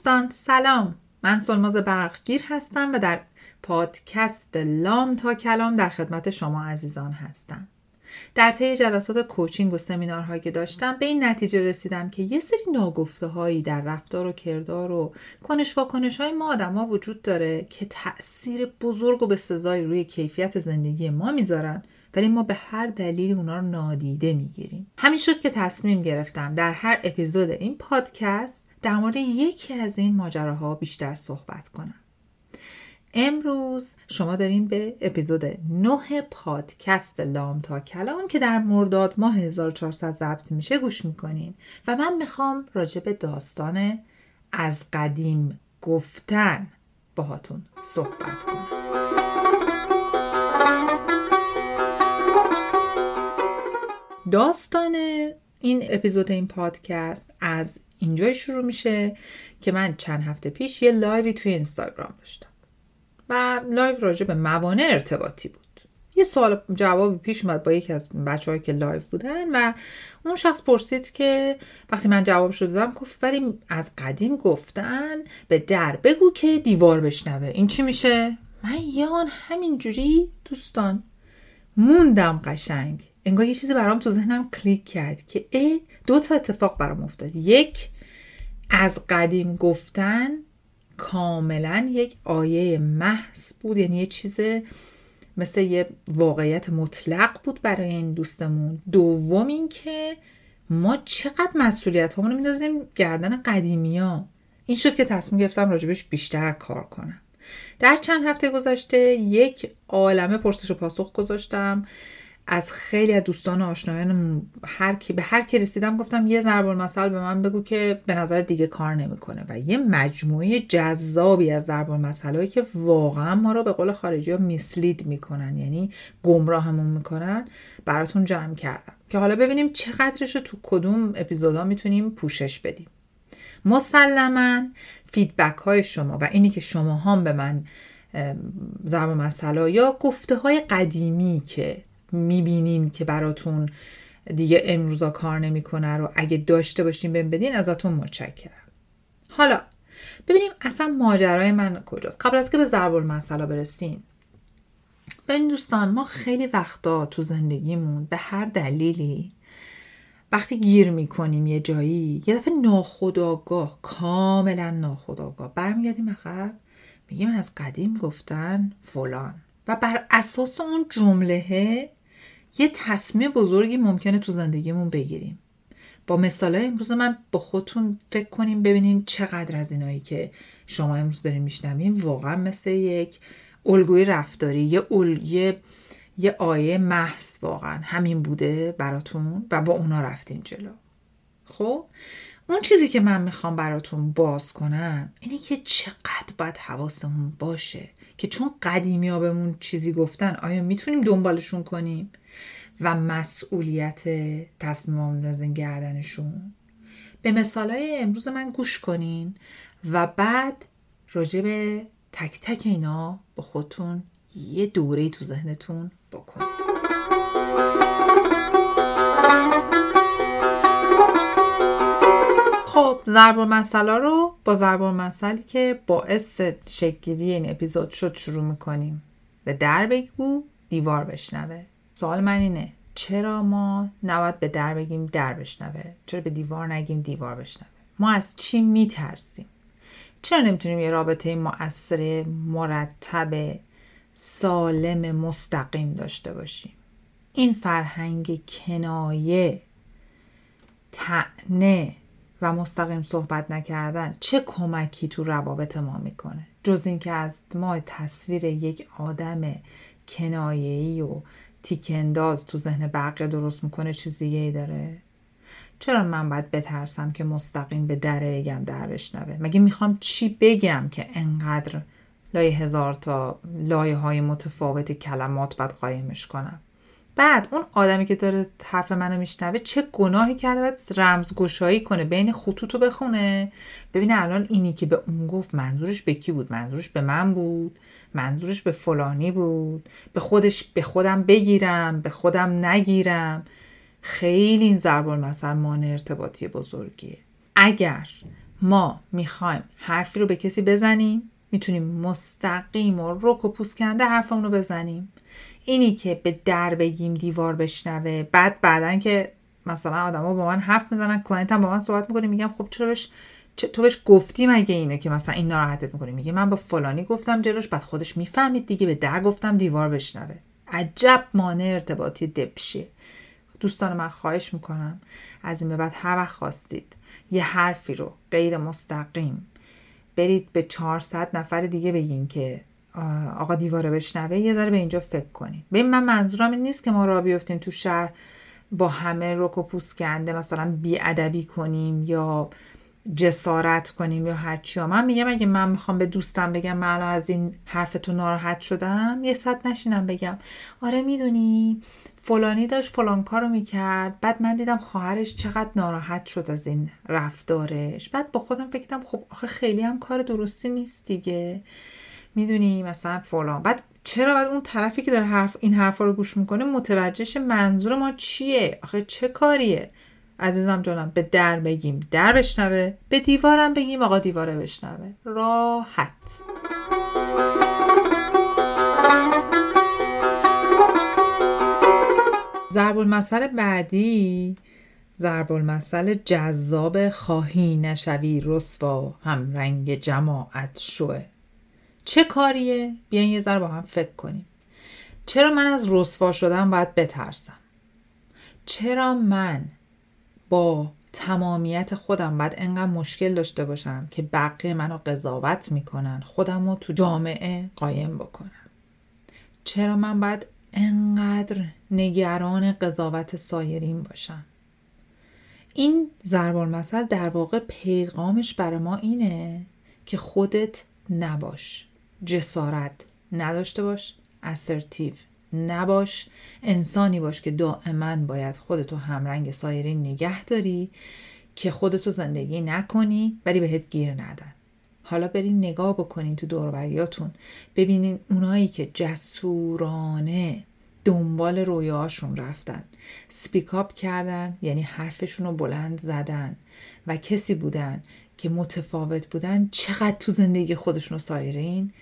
دوستان سلام. من سلماز برقگیر هستم و در پادکست لام تا کلام در خدمت شما عزیزان هستم. در طی جلسات کوچینگ و سمینارهایی که داشتم به این نتیجه رسیدم که یه سری ناگفته هایی در رفتار و کردار و کنش واکنش های ما آدم ها وجود داره که تاثیر بزرگ و به سزای روی کیفیت زندگی ما می‌ذارن ولی ما به هر دلیلی اونا رو نادیده می‌گیریم. همین شد که تصمیم گرفتم در هر اپیزود این پادکست در مورد یکی از این ماجراها بیشتر صحبت کنم. امروز شما دارین به اپیزود 9 پادکست لام تا کلام که در مرداد ماه 1400 ضبط میشه گوش می‌کنین و من می‌خوام راجع به داستان از قدیم گفتن باهاتون صحبت کنم. داستان این اپیزود این پادکست از اینجا شروع میشه که من چند هفته پیش یه live ی توی اینستاگرام داشتم و live راجع به موانع ارتباطی بود. یه سوال جوابی پیش اومد با یکی از بچه‌ها که live بودن و اون شخص پرسید که وقتی من جوابشو دادم گفت ولی از قدیم گفتن به در بگو که دیوار بشنوه. این چی میشه؟ من یعنی همینجوری دوستان. موندم قشنگ. انگار یه چیزی برام تو ذهنم کلیک کرد که ای دو تا اتفاق برام افتاد. یک از قدیم گفتن کاملا یک آیه محض بود. یعنی یه چیز مثل یه واقعیت مطلق بود برای این دوستمون. دوم این که ما چقدر مسئولیت همونو میدازیم گردن قدیمی ها این شد که تصمیم گرفتم راجبش بیشتر کار کنم. در چند هفته گذشته یک عالمه پرسش و پاسخ گذاشتم. از خیلی از دوستان و آشنایان هر کی به هر کی رسیدم گفتم یه ضرب المثل به من بگو که به نظر دیگه کار نمی‌کنه. و یه مجموعه جذابی از ضرب المثلایی که واقعا ما رو به قول خارجی ها میسلید می‌کنن یعنی گمراهمون می‌کنن براتون جمع کردم. که حالا ببینیم چقدرش رو تو کدوم اپیزودا می‌تونیم پوشش بدیم. مسلما فیدبک های شما و اینی که شما هم به من ضرب مسئله یا گفته های قدیمی که می‌بینین که براتون دیگه امروزا کار نمی‌کنه رو اگه داشته باشین بهم بدین ازتون متشکرم. حالا ببینیم اصلا ماجرای من کجاست. قبل از که به ضرب المثلا برسیم ببین دوستان ما خیلی وقتا تو زندگیمون به هر دلیلی وقتی گیر می‌کنیم یه جایی یه دفعه ناخداگاه کاملا ناخداگاه برمیگردیم عقب میگیم از قدیم گفتن فلان. و بر اساس اون جمله یه تصمیم بزرگی ممکنه تو زندگیمون بگیریم. با مثال امروز من با خودتون فکر کنیم ببینین چقدر از اینایی که شما امروز دارین میشنوین واقعا مثل یک الگوی رفتاری یه, یه... یه آیه محض واقعا. همین بوده براتون و با اونا رفتین جلو. خب؟ اون چیزی که من می‌خوام براتون باز کنم اینه که چقدر باید حواسمون باشه که چون قدیمی ها بهمون چیزی گفتن آیا می‌تونیم دنبالشون کنیم؟ و مسئولیت تصمیم بندازین گردنشون. به مثالای امروز من گوش کنین و بعد راجع به تک تک اینا با خودتون یه دوره تو ذهنتون بکنین خب ضرب مسئله رو با ضرب مسئله که باعث شکلی این اپیزود شد شروع می‌کنیم. به در بگو دیوار بشنوه. سوال من اینه چرا ما نباید به در بگیم در بشنوه؟ چرا به دیوار نگیم دیوار بشنوه؟ ما از چی میترسیم؟ چرا نمی‌تونیم یه رابطه مؤثر مرتب سالم مستقیم داشته باشیم. این فرهنگ کنایه تعنه و مستقیم صحبت نکردن چه کمکی تو روابط ما می‌کنه؟ جز اینکه از ما تصویر یک آدم کنایه‌ای و تیکنداز تو ذهن بقیه درست می‌کنه چیز دیگه ای داره؟ چرا من باید بترسم که مستقیم به دره بگم در بشنوه مگه می‌خوام چی بگم که انقدر لایه هزار تا لایه های متفاوت کلمات باید قایمش کنم. بعد اون آدمی که داره حرف منو میشنوه چه گناهی کرده باید رمزگشایی کنه بین خطوطو بخونه. ببینه الان اینی که به اون گفت منظورش به کی بود؟ منظورش به من بود؟ منظورش به فلانی بود؟ به خودش به خودم بگیرم؟ به خودم نگیرم؟ خیلی این ضرب المثل مانع ارتباطی بزرگیه. اگر ما می‌خوایم حرفی رو به کسی بزنیم می‌تونیم مستقیم و رک و پوست کنده حرفمون رو بزنیم. اینی که به در بگیم دیوار بشنوه بعد بعدا که مثلا آدما با من حرف می‌زنن client هم با من صحبت می‌کنه میگم خب چرا بهش تو بهش گفتی مگه اینه که مثلا این ناراحتت می‌کنه؟ میگه من با فلانی گفتم جلوش بعد خودش می‌فهمید دیگه به در گفتم دیوار بشنوه. عجب مانع ارتباطی دبشه دوستان من خواهش می‌کنم از این به بعد هر وقت خواستید یه حرفی رو غیر مستقیم برید به 400 نفر دیگه بگین که آقا دیواره بشنوه یه ذره به اینجا فکر کنید ببین من منظورم این نیست که ما را بیفتیم تو شهر با همه رک و پوست کنده مثلا بیادبی کنیم یا جسارت کنیم یا هرچی ها من میگم اگه من می‌خوام به دوستم بگم من از این حرفتون ناراحت شدم یه صد نشینم بگم. آره می‌دونی فلانی داشت فلان کارو می‌کرد بعد من دیدم خواهرش چقدر ناراحت شد از این رفتارش. بعد با خودم فکرم خب آخه خیلی هم کار درستی نیست دیگه. می‌دونی مثلا فلان. بعد چرا باید اون طرفی که داره حرف این حرفا رو گوش می‌کنه متوجهش منظور ما چیه؟ آخه چه کاریه؟ عزیزم جانم به در بگیم. در بشنوه به دیوارم بگیم آقا دیواره بشنوه. راحت. ضرب المثل بعدی. ضرب المثل جذاب خواهی نشوی رسوا. هم رنگ جماعت شوه. چه کاریه؟ بیاین یه ذره با هم فکر کنیم. چرا من از رسوا شدن باید بترسم؟ چرا من با تمامیت خودم باید انقدر مشکل داشته باشم که بقیه منو قضاوت می‌کنن خودم رو تو جامعه قایم بکنم. چرا من باید انقدر نگران قضاوت سایرین باشم؟ این زربان مثل در واقع پیغامش برای ما اینه که خودت نباش جسارت نداشته باش assertive نباش. انسانی باش که دائما باید خودتو همرنگ سایرین نگه داری که خودتو زندگی نکنی ولی بهت گیر ندن. حالا برین نگاه بکنین تو دوربریاتون. ببینین اونایی که جسورانه دنبال رویاهاشون رفتن. speak up کردن یعنی حرفشون رو بلند زدن. و کسی بودن که متفاوت بودن چقدر تو زندگی خودشون رو سایرین؟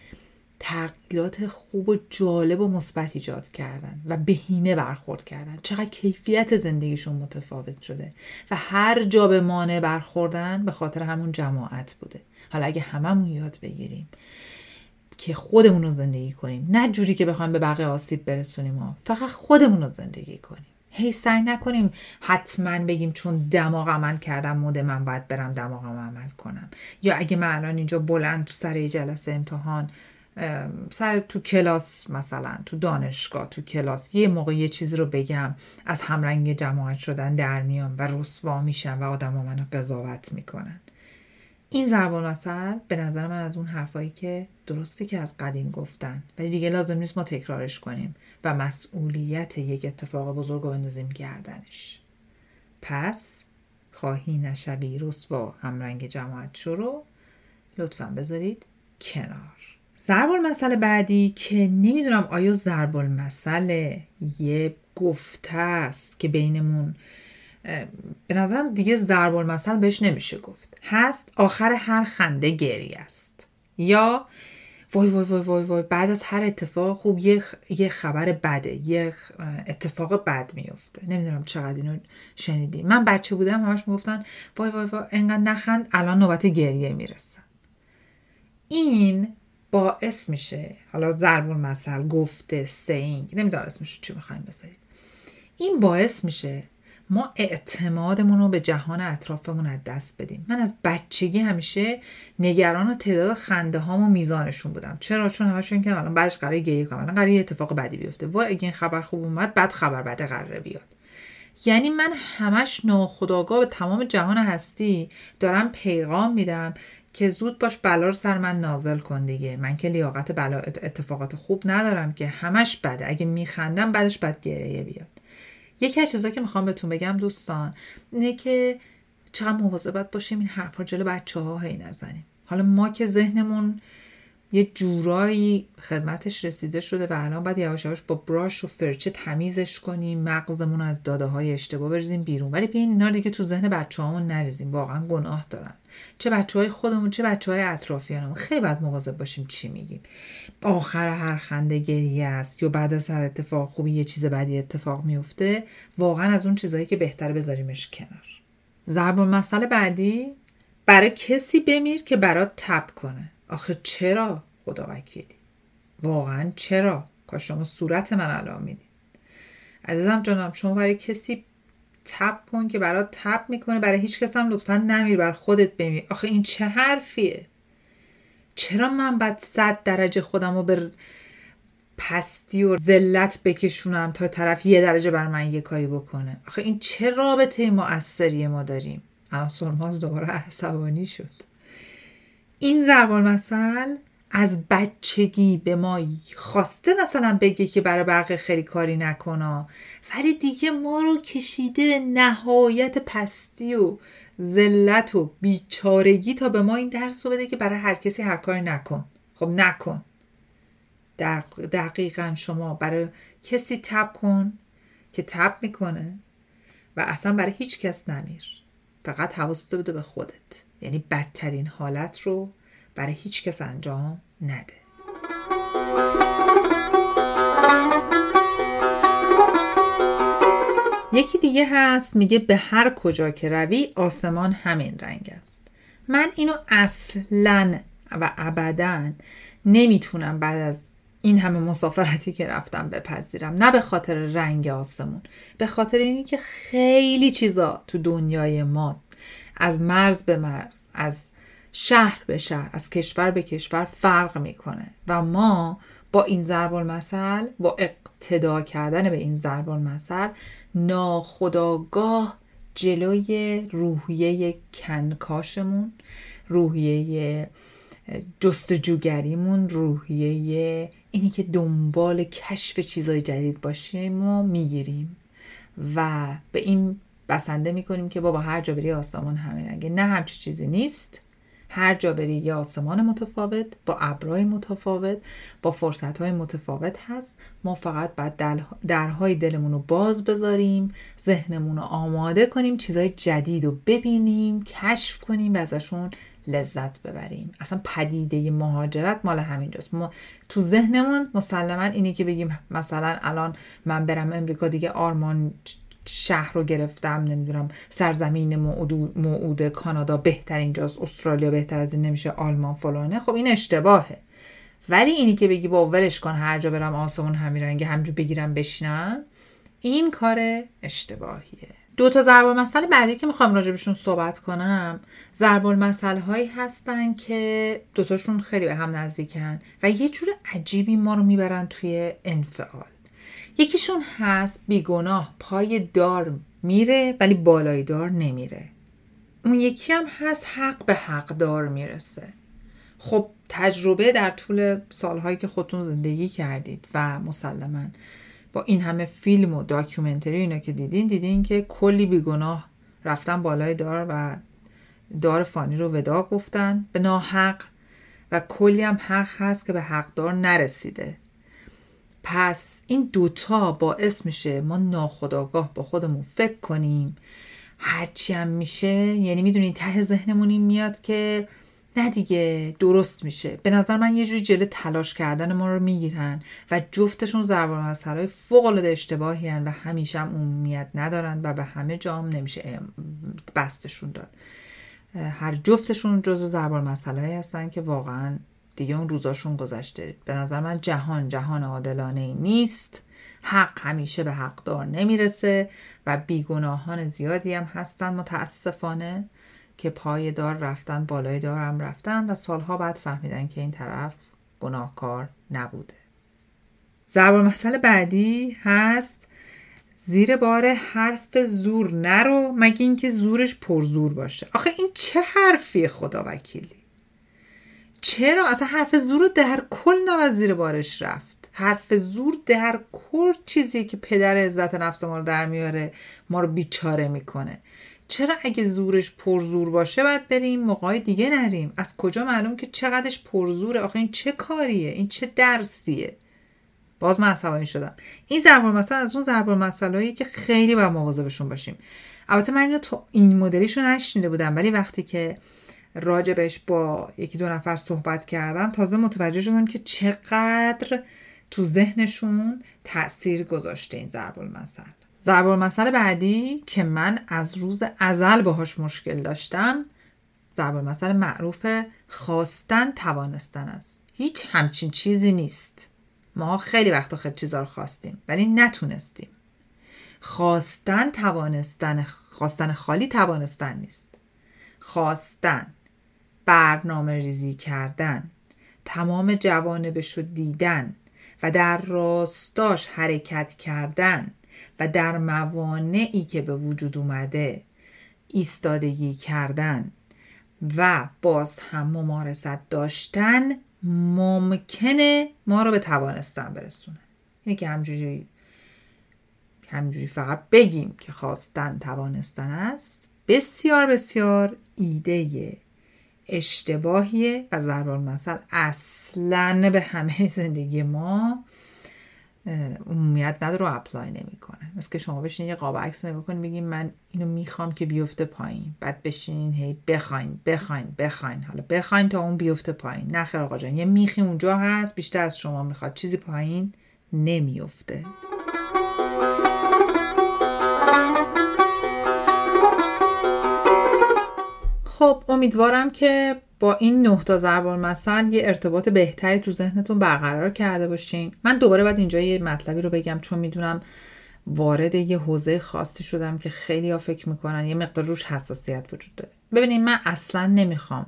تغییرات خوب و جالب و مثبت ایجاد کردن و بهینه برخورد کردن. چقدر کیفیت زندگیشون متفاوت شده و هر جا به مانع برخوردن به خاطر همون جماعت بوده. حالا اگه هممون یاد بگیریم که خودمون رو زندگی کنیم نه جوری که بخوایم به بقیه آسیب برسونیم فقط خودمون رو زندگی کنیم. هی سعی نکنیم حتما بگیم چون دماغ عمل کردم مود من باید برم دماغم عمل کنم. یا اگه من الان اینجا بلند تو سر جلسه امتحان سر تو کلاس مثلا تو دانشگاه تو کلاس یه موقع یه چیزی رو بگم از همرنگ جماعت شدن در میام و رسوا میشم و آدم ها منو قضاوت می‌کنن. این زربان مثل به نظر من از اون حرفایی که درستی که از قدیم گفتن. ولی دیگه لازم نیست ما تکرارش کنیم و مسئولیت یک اتفاق بزرگ رو بندازیم گردنش. پس خواهی نشوی رسوا همرنگ جماعت شروع. لطفا بذارید کنار. ضرب المثل بعدی که نمی‌دونم آیا ضرب المثل یه گفته است که بینمون به نظرم دیگه ضرب المثل بهش نمیشه گفت. هست آخر هر خنده گری است. یا وای وای وای وای وای بعد از هر اتفاق خوب یه, یه خبر بده یه اتفاق بد میفته نمی‌دونم چقدر اینو شنیدی. من بچه بودم همش می‌گفتن وای وای وای انقدر نخند الان نوبت گریه می‌رسه. این باعث میشه. حالا ضرب مثل گفته سینگ نمی‌دونم اسمش چی می‌خوایم بذارید این باعث میشه ما اعتمادمون رو به جهان اطرافمون از دست بدیم. من از بچگی همیشه نگران تعداد خنده هام و میزانشون بودم. چرا؟ چون همش فکر الان بعدش قراره گریه کنم. الان قراره اتفاق بدی بیفته. وای اگه این خبر خوب اومد بعد خبر بده قراره بیاد. یعنی من همش ناخداگاه به تمام جهان هستی دارم پیغام میدم. که زود باش بلا رو سر من نازل کن دیگه. من که لیاقت بلا اتفاقات خوب ندارم که. همش بده. اگه میخندم بعدش بد گریه بیاد. یکی از چیزا که می‌خوام بهتون بگم دوستان اینه که چقدر مواظبت باشیم این حرفا جلو بچه ها هی نزنیم. حالا ما که ذهنمون یه جورایی خدمتش رسیده شده و الان باید یواش یواش با براش و فرچه تمیزش کنیم مغزمون از داده های اشتباه بریزیم بیرون. ولی بیاین اینا دیگه تو ذهن بچه هامون نریزیم. واقعا گناه دارن. چه بچه های خودمون چه بچه های اطرافیانمون. خیلی باید مواظب باشیم چی میگیم. آخر هر خنده گریه است یا بعد از هر اتفاق خوبی یه چیز بدی اتفاق میفته واقعا از اون چیزهایی که بهتره بذاریمش کنار. ضرب مسئله بعدی؟ برای کسی بمیر که برات تب کنه. آخه چرا؟ خدا وکیلی. واقعا چرا؟ کاش شما صورت من الان می‌دید. عزیزم جانم شما برای کسی تب کن که برات تب می‌کنه. برای هیچ کس هم لطفا نمیر بر خودت بمیر آخه این چه حرفیه؟ چرا من باید صد درجه خودم رو به پستی و ذلت بکشونم تا طرف یه درجه بر من یه کاری بکنه؟ آخه این چه رابطه مؤثری ما داریم؟ الان سرماز دوباره عصبانی شد. این ضرب المثل از بچگی به ما خواسته مثلا بگه که برای برق خیلی کاری نکنا. ولی دیگه ما رو کشیده به نهایت پستی و ذلت و بیچارگی تا به ما این درس رو بده که برای هر کسی هر کاری نکن. خب نکن. دقیقا شما برای کسی تب کن که تب می‌کنه و اصلا برای هیچ کس نمیر. فقط حواست بده به خودت. یعنی بدترین حالت رو برای هیچ کس انجام نده. یکی دیگه هست میگه به هر کجا که روی آسمان همین رنگ است. من اینو اصلا و ابدا نمی‌تونم بعد از این همه مسافرتی که رفتم بپذیرم. نه به خاطر رنگ آسمون به خاطر اینی که خیلی چیزا تو دنیای ما از مرز به مرز از شهر به شهر از کشور به کشور فرق می‌کنه. و ما با این ضرب المثل با اقتدا کردن به این ضرب المثل ناخداگاه جلوی روحیه کنکاشمون روحیه جستجوگریمون روحیه اینی که دنبال کشف چیزای جدید باشیم و می‌گیریم. و به این بسنده می‌کنیم که بابا هر جا بری آسمان همین. رنگه نه همچی چیزی نیست. هر جا بری یه آسمان متفاوت با ابرای متفاوت با فرصت متفاوت هست. ما فقط باید درهای دلمون رو باز بذاریم ذهنمون رو آماده کنیم چیزهای جدید رو ببینیم کشف کنیم و ازشون لذت ببریم. اصلا پدیده مهاجرت مال همینجاست ما تو ذهنمون مسلما اینی که بگیم مثلا الان من برم امریکا دیگه آرمان شهر رو گرفتم نمی‌دونم سرزمین موعود کانادا بهترین جاست استرالیا بهتر از این نمیشه آلمان فلانه. خب این اشتباهه. ولی اینی که بگی با ولش کن هر جا برم آسمون همین رنگه همجور بگیرم بشینم این کار اشتباهیه. دو تا ضرب المثل بعدی که می‌خوام راجبشون صحبت کنم ضرب المثل هایی هستن که دوتاشون خیلی به هم نزدیکن و یه جور عجیبی ما رو می‌برن توی انفعال. یکیشون هست بیگناه پای دار میره ولی بالای دار نمیره. اون یکی هم هست حق به حق دار می‌رسه. خب تجربه در طول سالهایی که خودتون زندگی کردید و مسلما با این همه فیلم و داکیومنتری اینا که دیدین دیدین که کلی بیگناه رفتن بالای دار و دار فانی رو ودا گفتن به ناحق و کلی هم حق هست که به حقدار نرسیده. پس این دوتا باعث میشه ما ناخداگاه با خودمون فکر کنیم. هرچی هم میشه یعنی می‌دونید ته ذهنمون این میاد که نه دیگه درست میشه. به نظر من یه جوری جلو تلاش کردن ما رو می‌گیرن و جفتشون ضرب المثلهای فوق العاده اشتباهی هن و همیشه هم عمومیت ندارن و به همه جام نمیشه بستشون داد. هر جفتشون جزو ضرب المثلهایی هستن که واقعا دیگه اون روزاشون گذشته. به نظر من جهان جهان عادلانه ای نیست. حق همیشه به حقدار نمی‌رسه و بیگناهان زیادی هم هستن متاسفانه که پای دار رفتن بالای دار هم رفتن و سالها بعد فهمیدن که این طرف گناهکار نبوده. ضرب مسئله بعدی هست زیر بار حرف زور نرو مگه اینکه زورش پرزور باشه. آخه این چه حرفی خدا وکیلی؟ چرا اصلا حرف زور در کل نباید زیر بارش رفت؟ حرف زور در کل چیزی که پدر عزت نفس ما رو در میاره ما رو بیچاره می‌کنه. چرا اگه زورش پرزور باشه باید بریم؟ موقعی دیگه نریم. از کجا معلوم که چقدرش پرزوره آخه این چه کاریه؟ این چه درسیه؟ باز من عصبانی شدم. این ضرب مثلا از اون ضرب مسئله که خیلی باید مواظبشون باشیم. البته من اینو تو این مدلیشو نشنیده بودم ولی وقتی که راجبش با یکی دو نفر صحبت کردم. تازه متوجه شدم که چقدر تو ذهنشون تاثیر گذاشته این ضرب المثل. ضرب المثل بعدی که من از روز ازل باهاش مشکل داشتم ضرب المثل معروف خواستن توانستن است. هیچ همچین چیزی نیست. ما خیلی وقتا خیلی چیزا رو خواستیم ولی نتونستیم. خواستن توانستن خواستن خالی توانستن نیست. خواستن. برنامه ریزی کردن تمام جوانبش رو دیدن و در راستاش حرکت کردن و در موانعی که به وجود اومده ایستادگی کردن و باز هم ممارست داشتن ممکنه ما رو به توانستن برسونه. اینه که همجوری همجوری فقط بگیم که خواستن توانستن است. بسیار بسیار ایده اشتباهیه و ضرب المثل اصلا به همه زندگی ما عمومیت نداره و اپلای نمی‌کنه. مثل که شما بشین یه قاب عکس نگاه کنین من اینو می‌خوام که بیفته پایین. بعد بشینین هی بخواین بخواین بخواین. حالا بخواین تا اون بیفته پایین. نخیر آقا جان یه میخی اونجا هست بیشتر از شما می‌خواد. چیزی پایین نمیفته خب امیدوارم که با این نه تا ضرب المثل یه ارتباط بهتری تو ذهنتون برقرار کرده باشین. من دوباره باید اینجا یه مطلبی رو بگم چون می‌دونم وارد یه حوزه خاصی شدم که خیلی ها فکر می‌کنن یه مقدار روش حساسیت وجود داره. ببینید من اصلا نمی‌خوام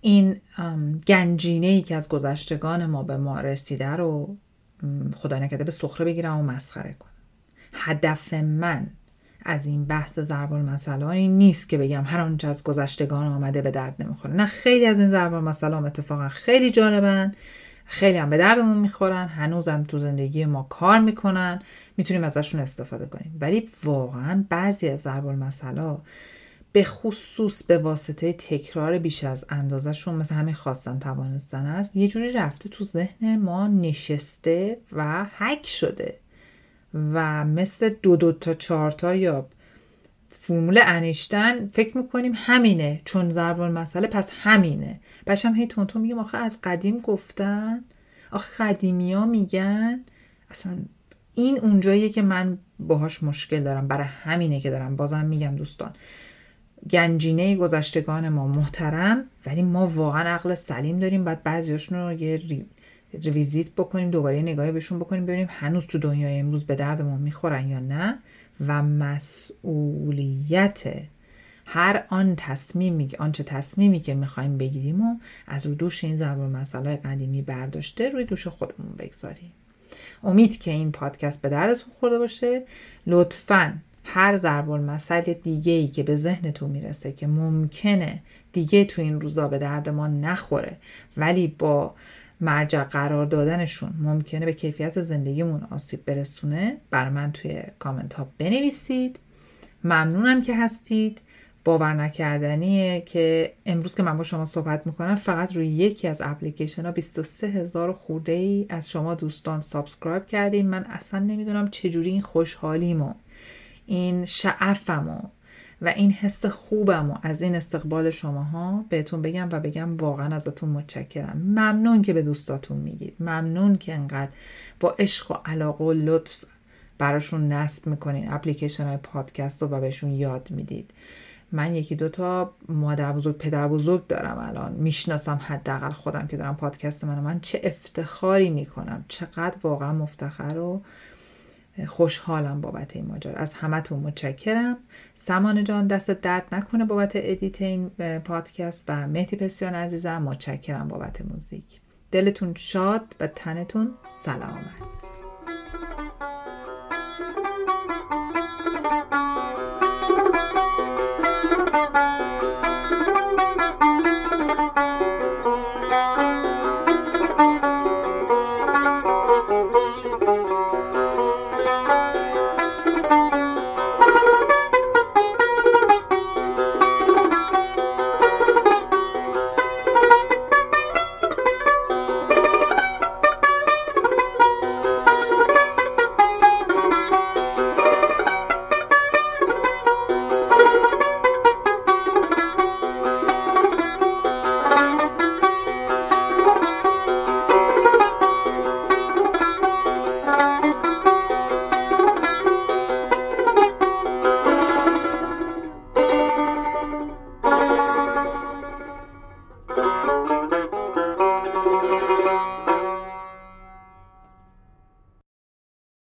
این گنجینه ای که از گذشتگان ما به ما رسیده رو خدا نکرده به سخره بگیرم و مسخره کنم. هدف من از این بحث ضرب المثل نیست که بگم هر آنچه از گذشتگان آمده به درد نمی‌خوره. نه خیلی از این ضرب المثل اتفاقا خیلی جالبن. خیلی هم به دردمون می‌خورن. هنوزم تو زندگی ما کار می‌کنن. می‌تونیم ازشون استفاده کنیم. ولی واقعا بعضی از ضرب المثل به خصوص به واسطه تکرار بیش از اندازهشون مثل همین خواستن توانستن است یه جوری رفته تو ذهن ما نشسته و حک شده. و مثل دو دو تا چهار تا یا فرمول انیشتن فکر می‌کنیم همینه چون ضرب المثله پس همینه. بشم هی تونتون میگم آخه از قدیم گفتن؟ آخه قدیمی ها میگن؟ اصلا این اونجاییه که من باهاش مشکل دارم برای همینه که دارم. بازم میگم دوستان گنجینه گذشتگان ما محترم ولی ما واقعا عقل سلیم داریم باید بعضیاشون رو یه ریویزیت بکنیم دوباره نگاهی بهشون بکنیم ببینیم هنوز تو دنیای امروز به درد ما می‌خورن یا نه و مسئولیت هر آن تصمیمی آنچه تصمیمی که می‌خوایم بگیریم و از رو دوش این ضرب مسئله قدیمی برداشته روی دوش خودمون بگذاریم. امید که این پادکست به دردتون خورده باشه. لطفا هر ضرب المثل دیگه ای که به ذهنتون می‌رسه که ممکنه دیگه تو این روزا به درد ما نخوره ولی با مرجع قرار دادنشون ممکنه به کیفیت زندگیمون آسیب برسونه؟ برا من توی کامنت ها بنویسید. ممنونم که هستید. باور نکردنیه که امروز که من با شما صحبت می‌کنم فقط روی یکی از اپلیکیشن ها 23 هزار خورده ای از شما دوستان subscribe کردین. من اصلا نمی‌دونم چجوری این خوشحالیمو این شعفمو و این حس خوبم و از این استقبال شماها بهتون بگم و بگم واقعا ازتون متشکرم. ممنون که به دوستاتون میگید. ممنون که انقدر با عشق و علاقه و لطف براشون نصب می‌کنین اپلیکیشن های پادکست رو و بهشون یاد می‌دید. من یکی دوتا مادر بزرگ پدر بزرگ دارم الان. می‌شناسم حداقل خودم که دارم پادکست من من چه افتخاری می‌کنم. چقدر واقعا مفتخر و خوشحالم بابت این ماجرا. از همتون متشکرم. سمان جان دست درد نکنه بابت ادیت این پادکست و مهدی پسیان عزیزم. متشکرم بابت موزیک. دلتون شاد و تنتون سلامت.